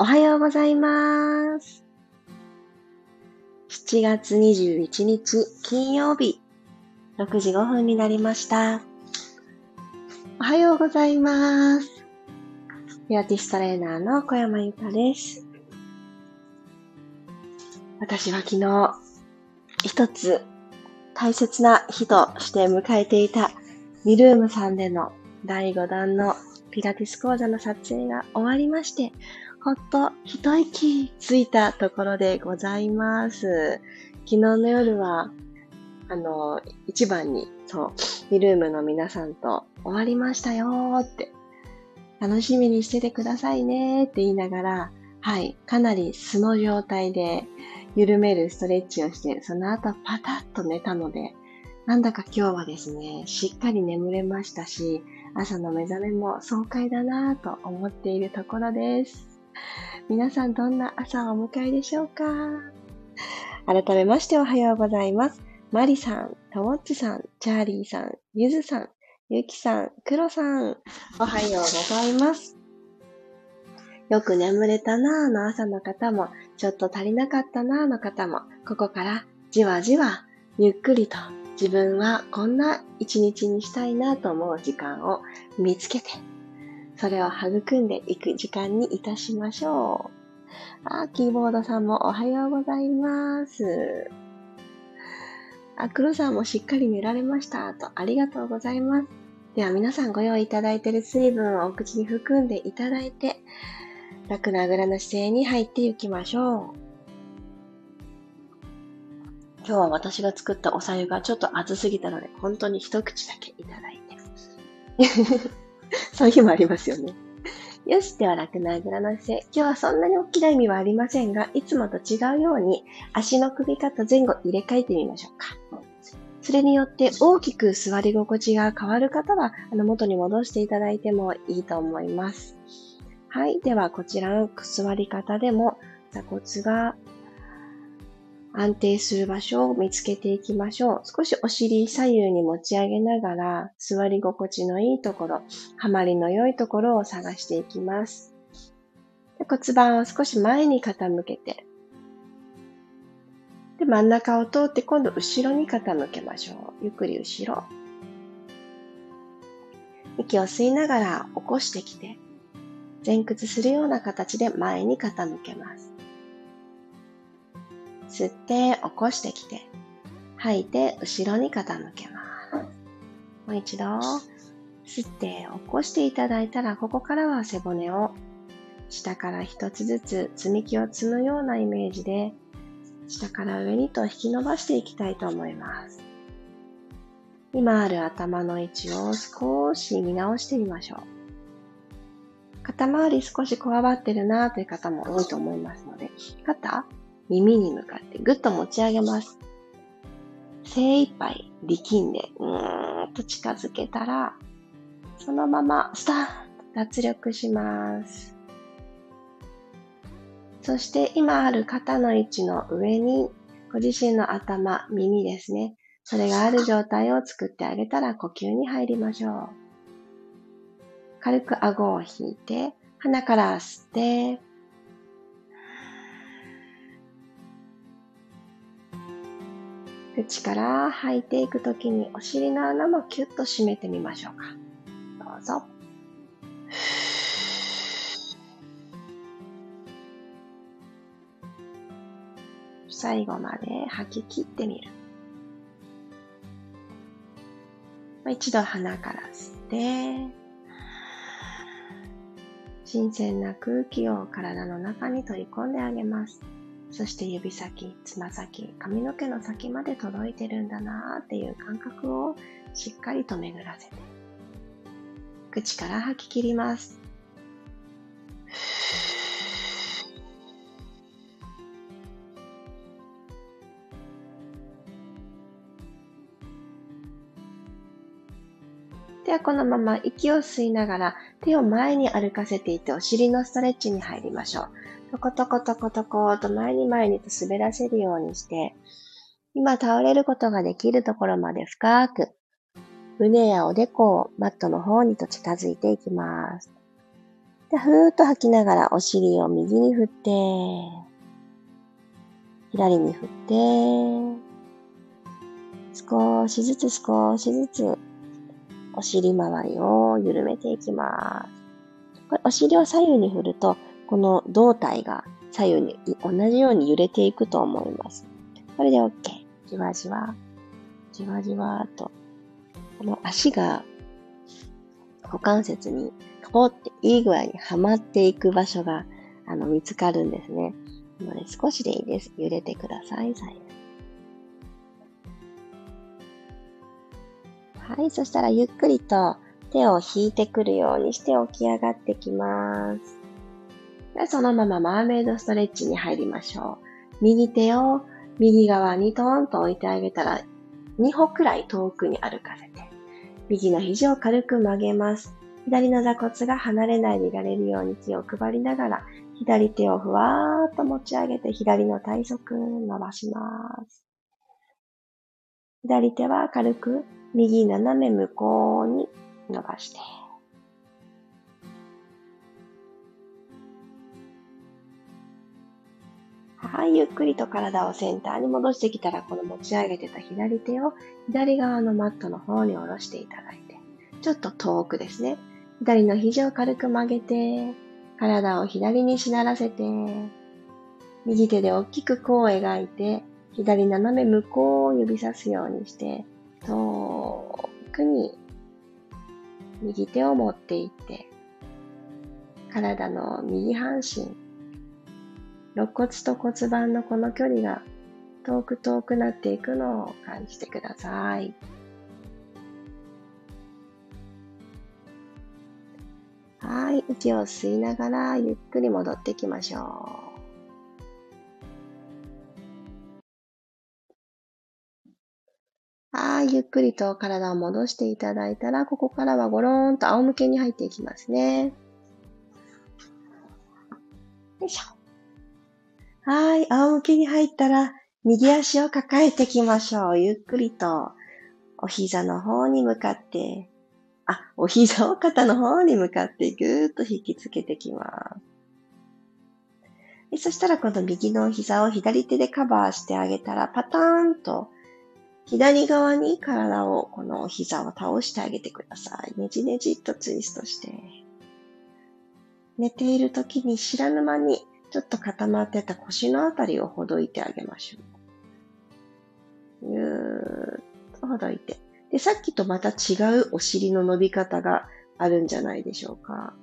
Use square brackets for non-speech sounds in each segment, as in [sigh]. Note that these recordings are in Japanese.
おはようございます。7月21日金曜日、6時5分になりました。おはようございます。ピアティストレーナーの小山由かです。私は昨日、一つ大切な日として迎えていたミルームさんでの第5弾のピラティス講座の撮影が終わりまして、ほっと一息ついたところでございます。昨日の夜は、あの、一番に、そう、ミルームの皆さんと終わりましたよーって、楽しみにしててくださいねーって言いながら、はい、かなり素の状態で緩めるストレッチをして、その後パタッと寝たので、なんだか今日はですね、しっかり眠れましたし、朝の目覚めも爽快だなぁと思っているところです。[laughs] 皆さんどんな朝をお迎えでしょうか？改めましておはようございます。マリさん、ともっちさん、チャーリーさん、ゆずさん、ゆきさん、くろさん、おはようございます。よく眠れたなぁの朝の方も、ちょっと足りなかったなぁの方も、ここからじわじわ、ゆっくりと自分はこんな一日にしたいなと思う時間を見つけて、それを育んでいく時間にいたしましょう。あ、キーボードさんもおはようございます。あ、黒さんもしっかり寝られましたと、ありがとうございます。では皆さんご用意いただいている水分をお口に含んでいただいて、楽なあぐらの姿勢に入っていきましょう。今日は私が作ったおさゆがちょっと熱すぎたので、本当に一口だけいただいて。[laughs] そういう日もありますよね。よし、では楽なあぐらの姿勢。今日はそんなに大きな意味はありませんが、いつもと違うように足の首肩前後入れ替えてみましょうか。それによって大きく座り心地が変わる方は、あの元に戻していただいてもいいと思います。はい。では、こちらの座り方でも座骨が安定する場所を見つけていきましょう。少しお尻左右に持ち上げながら、座り心地のいいところ、はまりの良いところを探していきます。骨盤を少し前に傾けて、で、真ん中を通って今度後ろに傾けましょう。ゆっくり後ろ。息を吸いながら起こしてきて、前屈するような形で前に傾けます。吸って起こしてきて、吐いて後ろに傾けます。もう一度、吸って起こしていただいたら、ここからは背骨を下から一つずつ積み木を積むようなイメージで、下から上にと引き伸ばしていきたいと思います。今ある頭の位置を少し見直してみましょう。肩周り少しこわばってるなという方も多いと思いますので、肩、耳に向かってぐっと持ち上げます。精一杯力んで、うーんと近づけたら、そのままスター脱力します。そして今ある肩の位置の上に、ご自身の頭、耳ですね。それがある状態を作ってあげたら呼吸に入りましょう。軽く顎を引いて、鼻から吸って、口から吐いていくときにお尻の穴もキュッと締めてみましょうか。どうぞ。最後まで吐き切ってみる。一度鼻から吸って、新鮮な空気を体の中に取り込んであげます。そして指先、つま先、髪の毛の先まで届いてるんだなーっていう感覚をしっかりと巡らせて、口から吐き切ります。ではこのまま息を吸いながら手を前に歩かせていてお尻のストレッチに入りましょう。トコトコトコトコと前に前にと滑らせるようにして、今倒れることができるところまで深く、胸やおでこをマットの方にと近づいていきます。で、ふーっと吐きながらお尻を右に振って、左に振って、少しずつ少しずつお尻周りを緩めていきます。これお尻を左右に振ると、この胴体が左右に同じように揺れていくと思います。これで OK。じわじわ、じわじわと、この足が股関節にポっていい具合にはまっていく場所があの見つかるんですね。なので少しでいいです。揺れてください、左右。はい、そしたらゆっくりと手を引いてくるようにして起き上がってきます。でそのままマーメイドストレッチに入りましょう。右手を右側にトーンと置いてあげたら2歩くらい遠くに歩かせて、右の肘を軽く曲げます。左の座骨が離れないでいられるように気を配りながら、左手をふわーっと持ち上げて左の体側伸ばします。左手は軽く右斜め向こうに伸ばして。はい、ゆっくりと体をセンターに戻してきたら、この持ち上げてた左手を左側のマットの方に下ろしていただいて、ちょっと遠くですね。左の肘を軽く曲げて、体を左にしならせて、右手で大きく弧を描いて、左斜め向こうを指さすようにして、遠くに右手を持っていって、体の右半身、肋骨と骨盤のこの距離が遠く遠くなっていくのを感じてください。はい、息を吸いながらゆっくり戻っていきましょう。はい、ゆっくりと体を戻していただいたら、ここからはゴローンと仰向けに入っていきますね。よいしょ。はい、仰向けに入ったら、右足を抱えてきましょう。ゆっくりと、お膝の方に向かって、あ、お膝を肩の方に向かってぐーっと引きつけてきます。そしたらこの右の膝を左手でカバーしてあげたら、パターンと左側に体を、このお膝を倒してあげてください。ねじねじっとツイストして。寝ている時に知らぬ間にちょっと固まってた腰のあたりをほどいてあげましょう。ゆーっとほどいて。で、さっきとまた違うお尻の伸び方があるんじゃないでしょうか。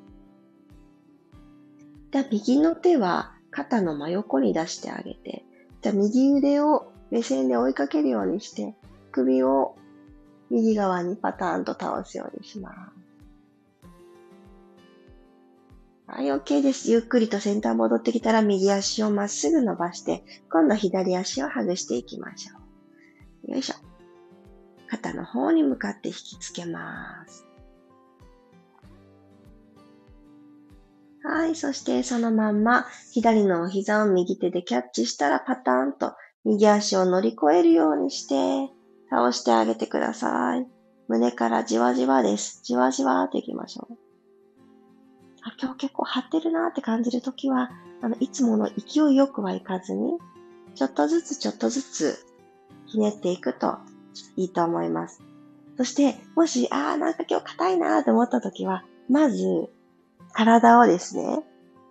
じゃあ、右の手は肩の真横に出してあげて、じゃあ、右腕を目線で追いかけるようにして、首を右側にパターンと倒すようにします。はい、OK です。ゆっくりとセンター戻ってきたら右足をまっすぐ伸ばして、今度左足を外していきましょう。よいしょ。肩の方に向かって引きつけます。はい、そしてそのまんま左のお膝を右手でキャッチしたらパターンと右足を乗り越えるようにして、倒してあげてください。胸からじわじわです。じわじわっていきましょう。あ今日結構張ってるなって感じるときは、あの、いつもの勢いよくはいかずに、ちょっとずつちょっとずつひねっていくといいと思います。そして、もし、ああ、なんか今日硬いなーって思ったときは、まず、体をですね、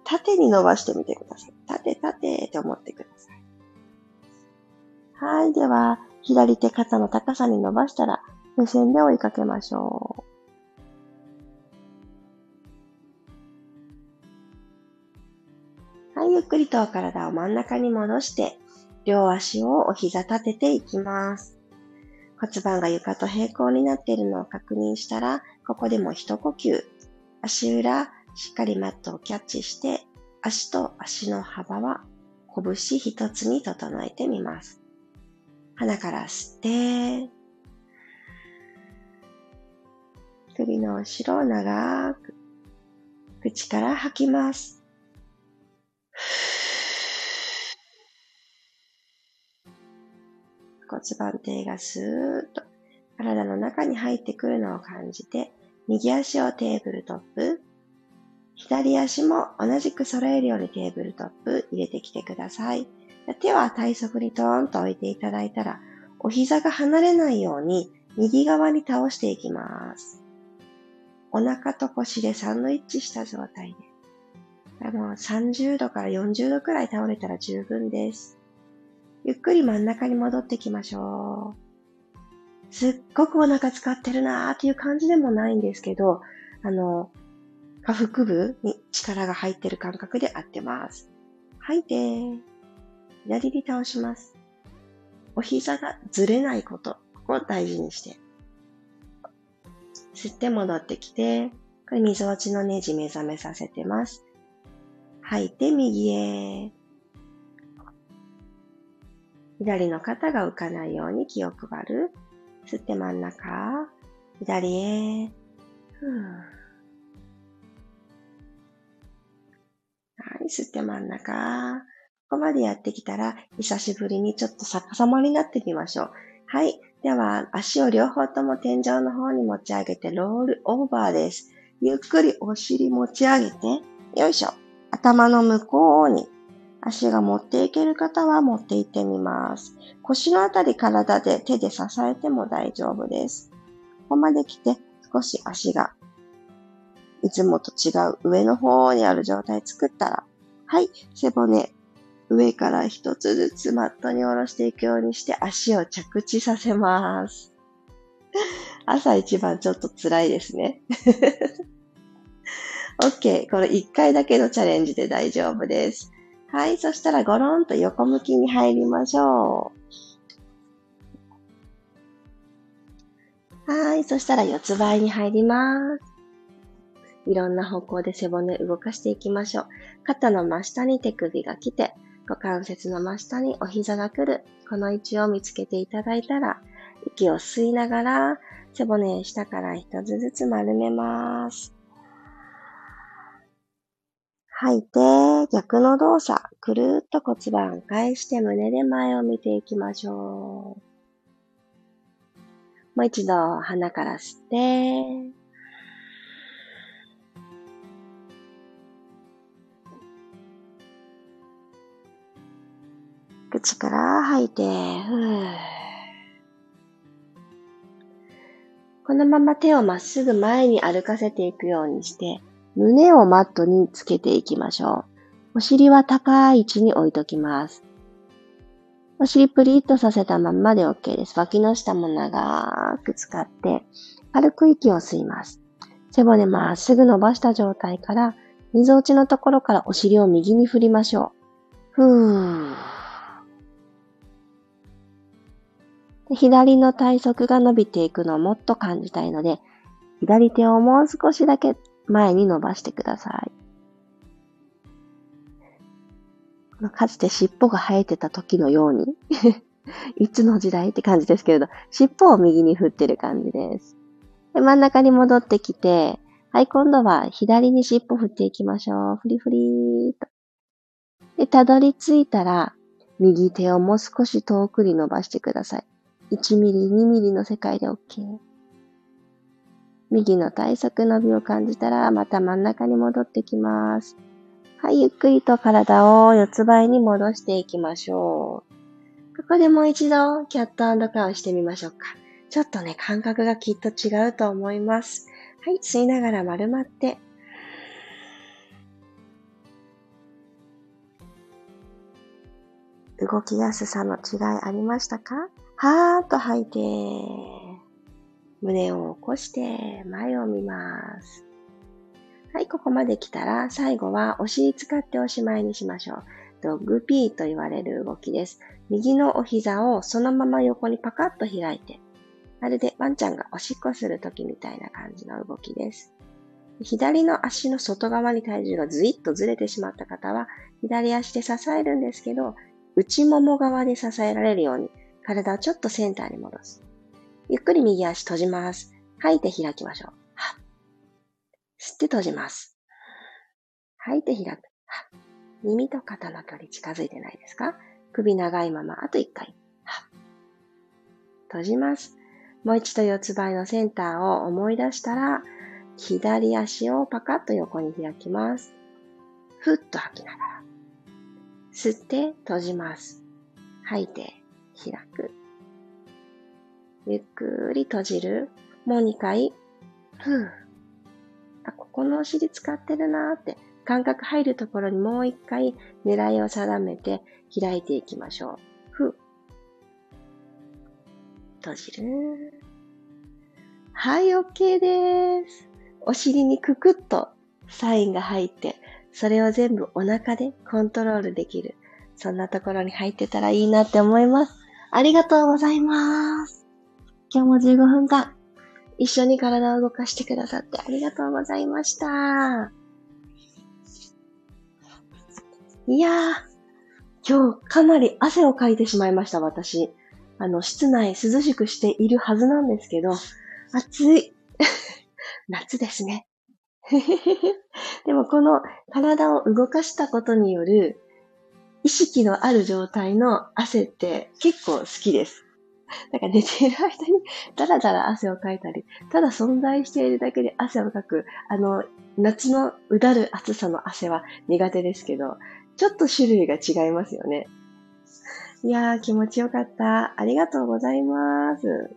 縦に伸ばしてみてください。縦、縦って思ってください。はい。では、左手肩の高さに伸ばしたら、目線で追いかけましょう。はい。ゆっくりと体を真ん中に戻して、両足をお膝立てていきます。骨盤が床と平行になっているのを確認したら、ここでも一呼吸。足裏、しっかりマットをキャッチして、足と足の幅は拳一つに整えてみます。鼻から吸って、首の後ろを長く、口から吐きます。骨盤底がスーッと体の中に入ってくるのを感じて、右足をテーブルトップ、左足も同じく揃えるようにテーブルトップ入れてきてください。手は体側にトーンと置いていただいたら、お膝が離れないように右側に倒していきます。お腹と腰でサンドイッチした状態です。あ、30度から40度くらい倒れたら十分です。ゆっくり真ん中に戻ってきましょう。すっごくお腹使ってるなーっていう感じでもないんですけど、あの、下腹部に力が入ってる感覚で合ってます。吐いて、左に倒します。お膝がずれないこと、ここを大事にして。吸って戻ってきて、これ溝落ちのネジ目覚めさせてます。吐いて右へ。左の肩が浮かないように気を配る。吸って真ん中。左へ。ふぅ吸って真ん中。ここまでやってきたら、久しぶりにちょっと逆さまになってみましょう。はい。では、足を両方とも天井の方に持ち上げて、ロールオーバーです。ゆっくりお尻持ち上げて、よいしょ。頭の向こうに、足が持っていける方は持っていってみます。腰のあたり体で手で支えても大丈夫です。ここまで来て、少し足がいつもと違う上の方にある状態作ったら、はい、背骨、上から一つずつマットに下ろしていくようにして足を着地させます。[laughs] 朝一番ちょっと辛いですね。OK。これ1回だけのチャレンジで大丈夫です。はい。そしたらゴロンと横向きに入りましょう。はい。そしたら四つ倍に入ります。いろんな方向で背骨動かしていきましょう。肩の真下に手首が来て、股関節の真下にお膝が来る。この位置を見つけていただいたら、息を吸いながら、背骨下から一つずつ丸めます。吐いて、逆の動作、くるっと骨盤返して胸で前を見ていきましょう。もう一度鼻から吸って、口から吐いて、ふーこのまま手をまっすぐ前に歩かせていくようにして、胸をマットにつけていきましょう。お尻は高い位置に置いときます。お尻プリッとさせたまんまで OK です。脇の下も長く使って、軽く息を吸います。背骨まっすぐ伸ばした状態から、溝落ちのところからお尻を右に振りましょう。ふー。左の体側が伸びていくのをもっと感じたいので、左手をもう少しだけ前に伸ばしてください。かつて尻尾が生えてた時のように [laughs] いつの時代って感じですけれど、尻尾を右に振ってる感じです。で真ん中に戻ってきて、はい、今度は左に尻尾振っていきましょう。フリフリーと。で、たどり着いたら、右手をもう少し遠くに伸ばしてください。1ミリ、2ミリの世界で OK。右の体側伸びを感じたら、また真ん中に戻ってきます。はい、ゆっくりと体を四つ倍に戻していきましょう。ここでもう一度、キャットカウしてみましょうか。ちょっとね、感覚がきっと違うと思います。はい、吸いながら丸まって、動きやすさの違いありましたか？はーっと吐いて、胸を起こして前を見ます。はい、ここまで来たら最後はお尻使っておしまいにしましょう。ドッグピーと言われる動きです。右のお膝をそのまま横にパカッと開いて、まるでワンちゃんがおしっこするときみたいな感じの動きです。左の足の外側に体重がずいっとずれてしまった方は、左足で支えるんですけど、内もも側で支えられるように体をちょっとセンターに戻す。ゆっくり右足閉じます。吐いて開きましょう。吸って閉じます。吐いて開く。耳と肩の距離近づいてないですか？首長いまま、あと一回。閉じます。もう一度四つ倍のセンターを思い出したら、左足をパカッと横に開きます。ふっと吐きながら。吸って閉じます。吐いて開く。ゆっくり閉じる。もう2回。ふう。あ、ここのお尻使ってるなーって感覚入るところにもう一回狙いを定めて開いていきましょう。ふう。閉じる。はい、OK です。お尻にくくっとサインが入って、それを全部お腹でコントロールできる。そんなところに入ってたらいいなって思います。ありがとうございます。今日も15分間、一緒に体を動かしてくださってありがとうございました。いやー、今日かなり汗をかいてしまいました、私。あの、室内涼しくしているはずなんですけど、暑い。[laughs] 夏ですね。[laughs] でもこの体を動かしたことによる意識のある状態の汗って結構好きです。[laughs] だか寝ている間にダラダラ汗をかいたり、ただ存在しているだけで汗をかく、あの、夏のうだる暑さの汗は苦手ですけど、ちょっと種類が違いますよね。いやー気持ちよかった。ありがとうございます。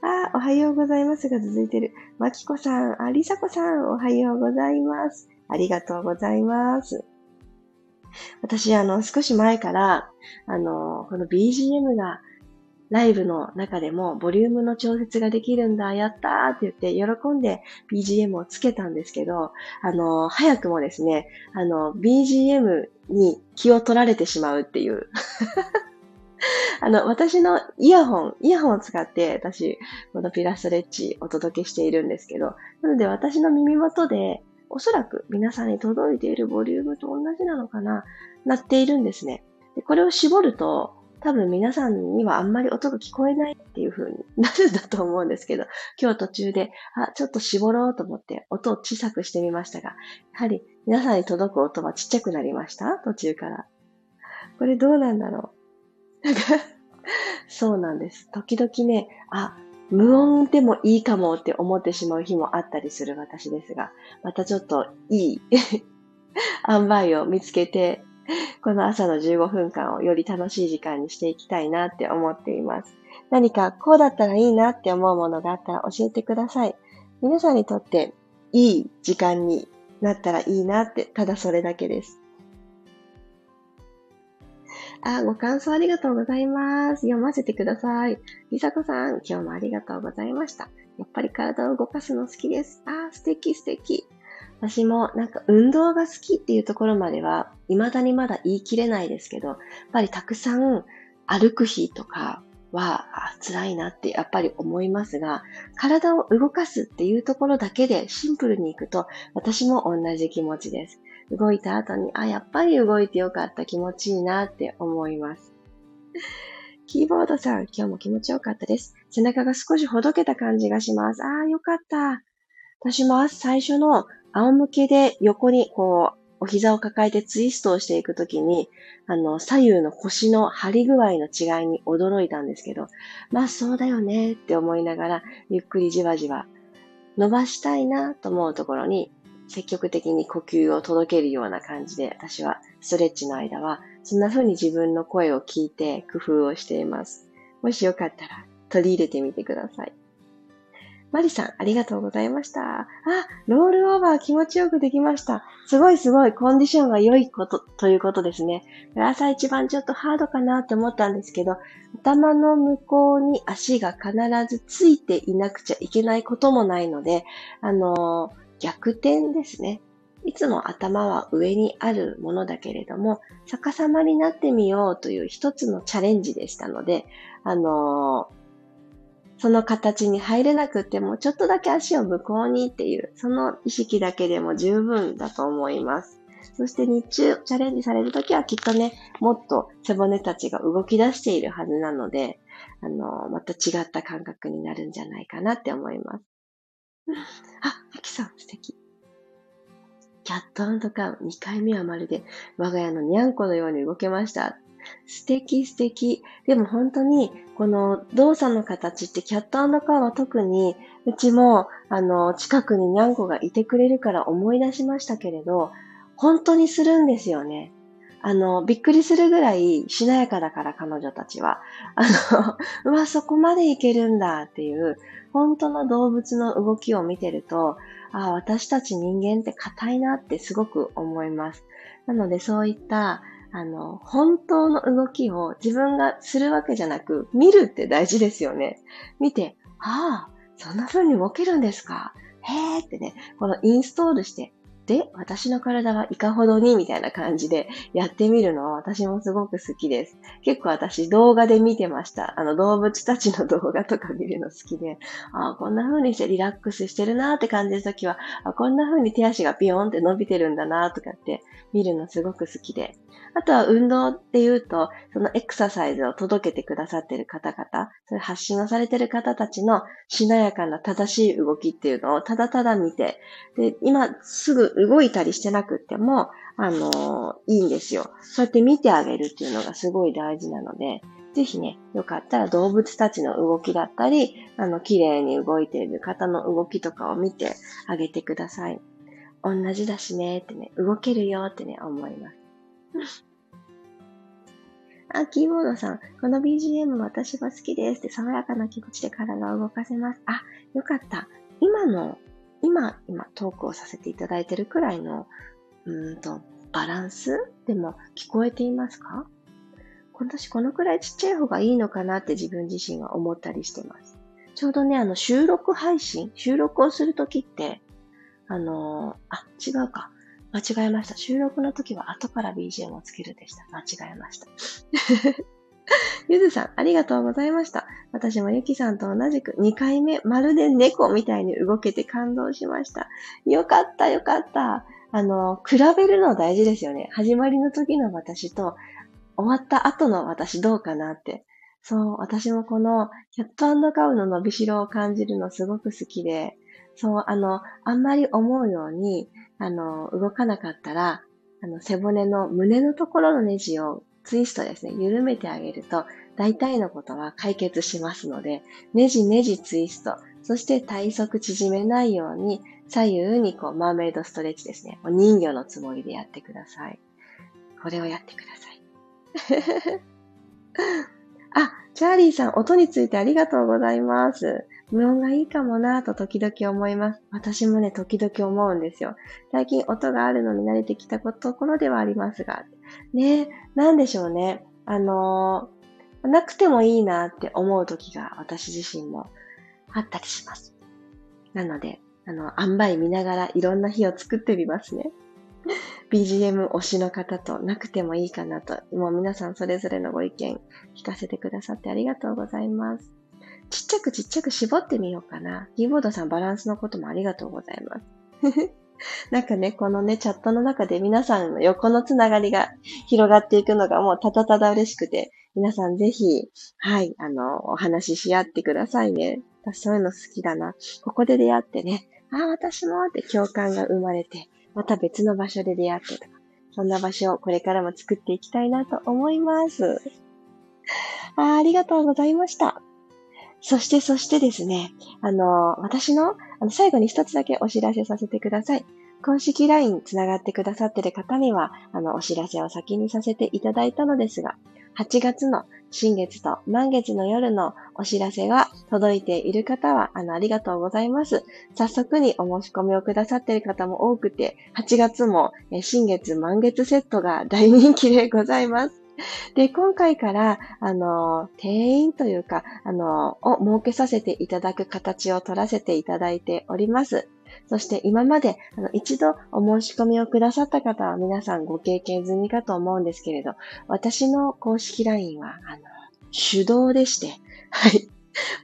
あ、おはようございますが続いてる。まきこさん、あ、りさこさん、おはようございます。ありがとうございます。私、あの、少し前から、あの、この BGM がライブの中でもボリュームの調節ができるんだ、やったーって言って喜んで BGM をつけたんですけど、あの、早くもですね、あの、BGM に気を取られてしまうっていう [laughs] あの、私のイヤホン、イヤホンを使って私、このピラストレッチお届けしているんですけど、なので私の耳元で、おそらく皆さんに届いているボリュームと同じなのかな、なっているんですね。でこれを絞ると、多分皆さんにはあんまり音が聞こえないっていう風になるんだと思うんですけど、今日途中で、あ、ちょっと絞ろうと思って音を小さくしてみましたが、やはり皆さんに届く音はちっちゃくなりました？途中から。これどうなんだろう？なんか、[laughs] そうなんです。時々ね、あ、無音でもいいかもって思ってしまう日もあったりする私ですが、またちょっといい [laughs] 塩梅を見つけて、[laughs] この朝の15分間をより楽しい時間にしていきたいなって思っています。何かこうだったらいいなって思うものがあったら教えてください。皆さんにとっていい時間になったらいいなって、ただそれだけです。あ、ご感想ありがとうございます。読ませてください。りさこさん、今日もありがとうございました。やっぱり体を動かすの好きです。あ、素敵素敵。私もなんか運動が好きっていうところまでは、未だにまだ言い切れないですけど、やっぱりたくさん歩く日とかは辛いなってやっぱり思いますが、体を動かすっていうところだけでシンプルに行くと、私も同じ気持ちです。動いた後に、あ、やっぱり動いてよかった気持ちいいなって思います。[laughs] キーボードさん、今日も気持ちよかったです。背中が少しほどけた感じがします。ああ、よかった。私も最初の仰向けで横にこう、お膝を抱えてツイストをしていくときに、あの、左右の腰の張り具合の違いに驚いたんですけど、まあそうだよねって思いながら、ゆっくりじわじわ伸ばしたいなと思うところに、積極的に呼吸を届けるような感じで、私はストレッチの間は、そんな風に自分の声を聞いて工夫をしています。もしよかったら取り入れてみてください。マリさん、ありがとうございました。あ、ロールオーバー気持ちよくできました。すごいすごい、コンディションが良いこと、ということですね。朝一番ちょっとハードかなって思ったんですけど、頭の向こうに足が必ずついていなくちゃいけないこともないので、あのー逆転ですね。いつも頭は上にあるものだけれども、逆さまになってみようという一つのチャレンジでしたので、あのー、その形に入れなくても、ちょっとだけ足を向こうにっていう、その意識だけでも十分だと思います。そして日中チャレンジされるときはきっとね、もっと背骨たちが動き出しているはずなので、あの、また違った感覚になるんじゃないかなって思います。[laughs] あ、あきさん、素敵。キャットカウン2回目はまるで我が家のにゃんこのように動けました。素敵素敵。でも本当に、この動作の形ってキャットカーは特に、うちも、あの、近くににゃんこがいてくれるから思い出しましたけれど、本当にするんですよね。あの、びっくりするぐらいしなやかだから彼女たちは。あの、[laughs] うわ、そこまでいけるんだっていう、本当の動物の動きを見てると、ああ、私たち人間って硬いなってすごく思います。なのでそういった、あの、本当の動きを自分がするわけじゃなく、見るって大事ですよね。見て、ああ、そんな風に動けるんですかへえってね、このインストールして、で、私の体はいかほどにみたいな感じでやってみるのは私もすごく好きです。結構私動画で見てました。あの動物たちの動画とか見るの好きで、ああこんな風にしてリラックスしてるなーって感じるときはあ、こんな風に手足がビヨンって伸びてるんだなーとかって見るのすごく好きで。あとは運動っていうと、そのエクササイズを届けてくださってる方々、そういう発信をされてる方たちのしなやかな正しい動きっていうのをただただ見て、で、今すぐ動いたりしてなくっても、あの、いいんですよ。そうやって見てあげるっていうのがすごい大事なので、ぜひね、よかったら動物たちの動きだったり、あの、綺麗に動いている方の動きとかを見てあげてください。同じだしねってね、動けるよってね、思います。[laughs] あ、キーボードさん、この BGM 私は好きですって爽やかな気持ちで体を動かせます。あ、よかった。今の今、今トークをさせていただいてるくらいの、うんと、バランスでも聞こえていますか？私このくらいちっちゃい方がいいのかなって自分自身は思ったりしてます。ちょうどね、あの収録配信、収録をするときって、あのー、あ、違うか。間違えました。収録の時は後から BGM をつけるでした。間違えました。[laughs] ゆずさん、ありがとうございました。私もゆきさんと同じく2回目、まるで猫みたいに動けて感動しました。よかった、よかった。あの、比べるの大事ですよね。始まりの時の私と、終わった後の私どうかなって。そう、私もこの、キャットカウの伸びしろを感じるのすごく好きで、そう、あの、あんまり思うように、あの、動かなかったら、あの、背骨の胸のところのネジをツイストですね、緩めてあげると、大体のことは解決しますので、ねじねじツイスト、そして体側縮めないように、左右にこう、マーメイドストレッチですね。お人魚のつもりでやってください。これをやってください。[laughs] あ、チャーリーさん、音についてありがとうございます。無音がいいかもなぁと時々思います。私もね、時々思うんですよ。最近音があるのに慣れてきたところではありますが。ね、なんでしょうね。あのー、なくてもいいなって思う時が私自身もあったりします。なので、あの、塩梅見ながらいろんな日を作ってみますね。BGM 推しの方となくてもいいかなと、もう皆さんそれぞれのご意見聞かせてくださってありがとうございます。ちっちゃくちっちゃく絞ってみようかな。キーボードさんバランスのこともありがとうございます。[laughs] なんかね、このね、チャットの中で皆さんの横のつながりが広がっていくのがもうただただ嬉しくて、皆さんぜひ、はい、あの、お話しし合ってくださいね。私そういうの好きだな。ここで出会ってね、ああ、私もって共感が生まれて、また別の場所で出会ってとか、そんな場所をこれからも作っていきたいなと思います。あありがとうございました。そして、そしてですね、あの、私の、あの、最後に一つだけお知らせさせてください。公式 LINE つながってくださってる方には、あの、お知らせを先にさせていただいたのですが、8月の新月と満月の夜のお知らせが届いている方は、あの、ありがとうございます。早速にお申し込みをくださっている方も多くて、8月も新月満月セットが大人気でございます。[laughs] で、今回から、あの、定員というか、あの、を設けさせていただく形を取らせていただいております。そして今まであの一度お申し込みをくださった方は皆さんご経験済みかと思うんですけれど、私の公式 LINE は、あの、手動でして、はい。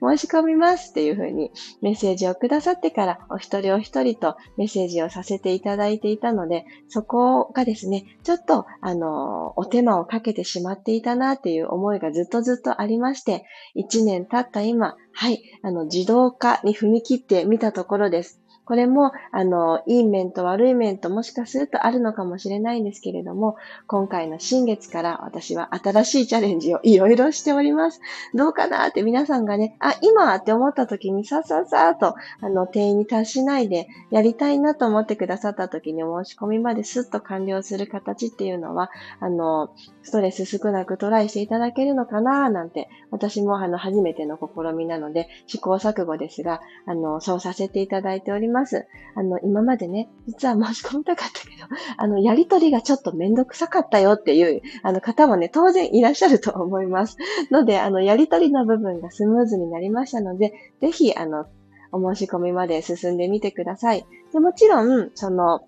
申し込みますっていうふうにメッセージをくださってからお一人お一人とメッセージをさせていただいていたので、そこがですね、ちょっとあの、お手間をかけてしまっていたなっていう思いがずっとずっとありまして、1年経った今、はい、あの、自動化に踏み切ってみたところです。これも、あの、いい面と悪い面ともしかするとあるのかもしれないんですけれども、今回の新月から私は新しいチャレンジをいろいろしております。どうかなって皆さんがね、あ、今って思った時にさささと、あの、定員に達しないでやりたいなと思ってくださった時に申し込みまですっと完了する形っていうのは、あの、ストレス少なくトライしていただけるのかななんて、私もあの、初めての試みなので、試行錯誤ですが、あの、そうさせていただいております。ますあの、今までね、実は申し込みたかったけど、[laughs] あの、やりとりがちょっとめんどくさかったよっていう、あの方もね、当然いらっしゃると思います。ので、あの、やりとりの部分がスムーズになりましたので、ぜひ、あの、お申し込みまで進んでみてください。でもちろん、その、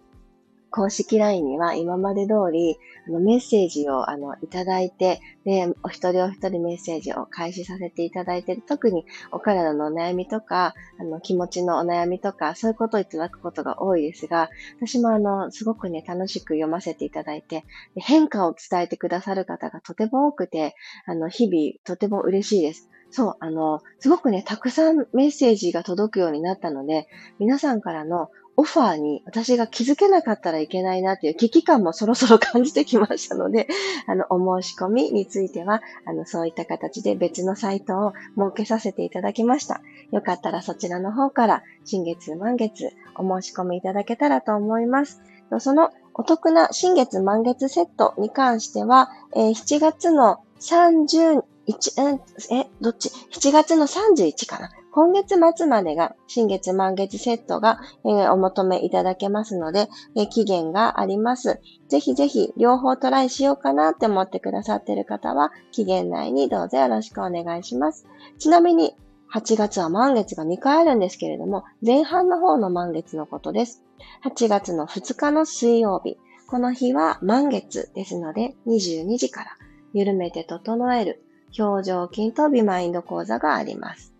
公式 LINE には今まで通り、あのメッセージを、あの、いただいて、で、お一人お一人メッセージを開始させていただいて、特にお体のお悩みとか、あの、気持ちのお悩みとか、そういうことをいただくことが多いですが、私もあの、すごくね、楽しく読ませていただいて、変化を伝えてくださる方がとても多くて、あの、日々、とても嬉しいです。そう、あの、すごくね、たくさんメッセージが届くようになったので、皆さんからのオファーに私が気づけなかったらいけないなっていう危機感もそろそろ感じてきましたので、[laughs] あの、お申し込みについては、あの、そういった形で別のサイトを設けさせていただきました。よかったらそちらの方から新月満月お申し込みいただけたらと思います。そのお得な新月満月セットに関しては、えー、7月の30、1、え、どっち ?7 月の31かな今月末までが新月満月セットが、えー、お求めいただけますので、えー、期限があります。ぜひぜひ両方トライしようかなって思ってくださっている方は、期限内にどうぞよろしくお願いします。ちなみに、8月は満月が2回あるんですけれども、前半の方の満月のことです。8月の2日の水曜日。この日は満月ですので、22時から緩めて整える表情筋とビマインド講座があります。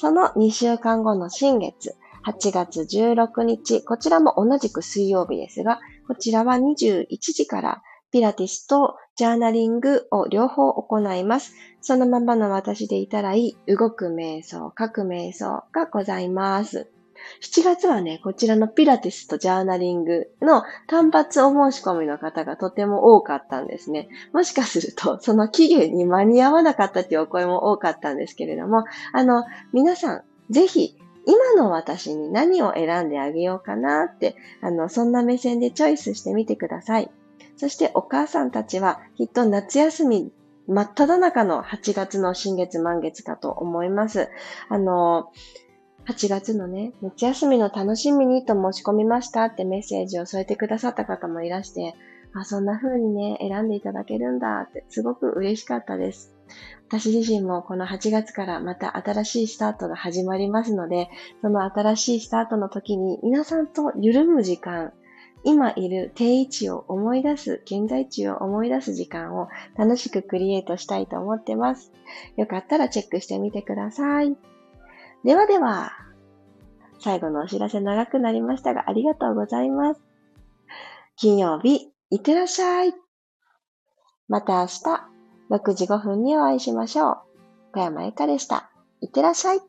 その2週間後の新月、8月16日、こちらも同じく水曜日ですが、こちらは21時からピラティスとジャーナリングを両方行います。そのままの私でいたらいい動く瞑想、書く瞑想がございます。7月はね、こちらのピラティスとジャーナリングの単発お申し込みの方がとても多かったんですね。もしかすると、その期限に間に合わなかったというお声も多かったんですけれども、あの、皆さん、ぜひ、今の私に何を選んであげようかなって、あの、そんな目線でチョイスしてみてください。そしてお母さんたちはきっと夏休み真っ只中の8月の新月満月かと思います。あの、8月のね、夏休みの楽しみにと申し込みましたってメッセージを添えてくださった方もいらして、あ、そんな風にね、選んでいただけるんだってすごく嬉しかったです。私自身もこの8月からまた新しいスタートが始まりますので、その新しいスタートの時に皆さんと緩む時間、今いる定位置を思い出す、現在地を思い出す時間を楽しくクリエイトしたいと思ってます。よかったらチェックしてみてください。ではでは、最後のお知らせ長くなりましたが、ありがとうございます。金曜日、いってらっしゃい。また明日、6時5分にお会いしましょう。小山由かでした。いってらっしゃい。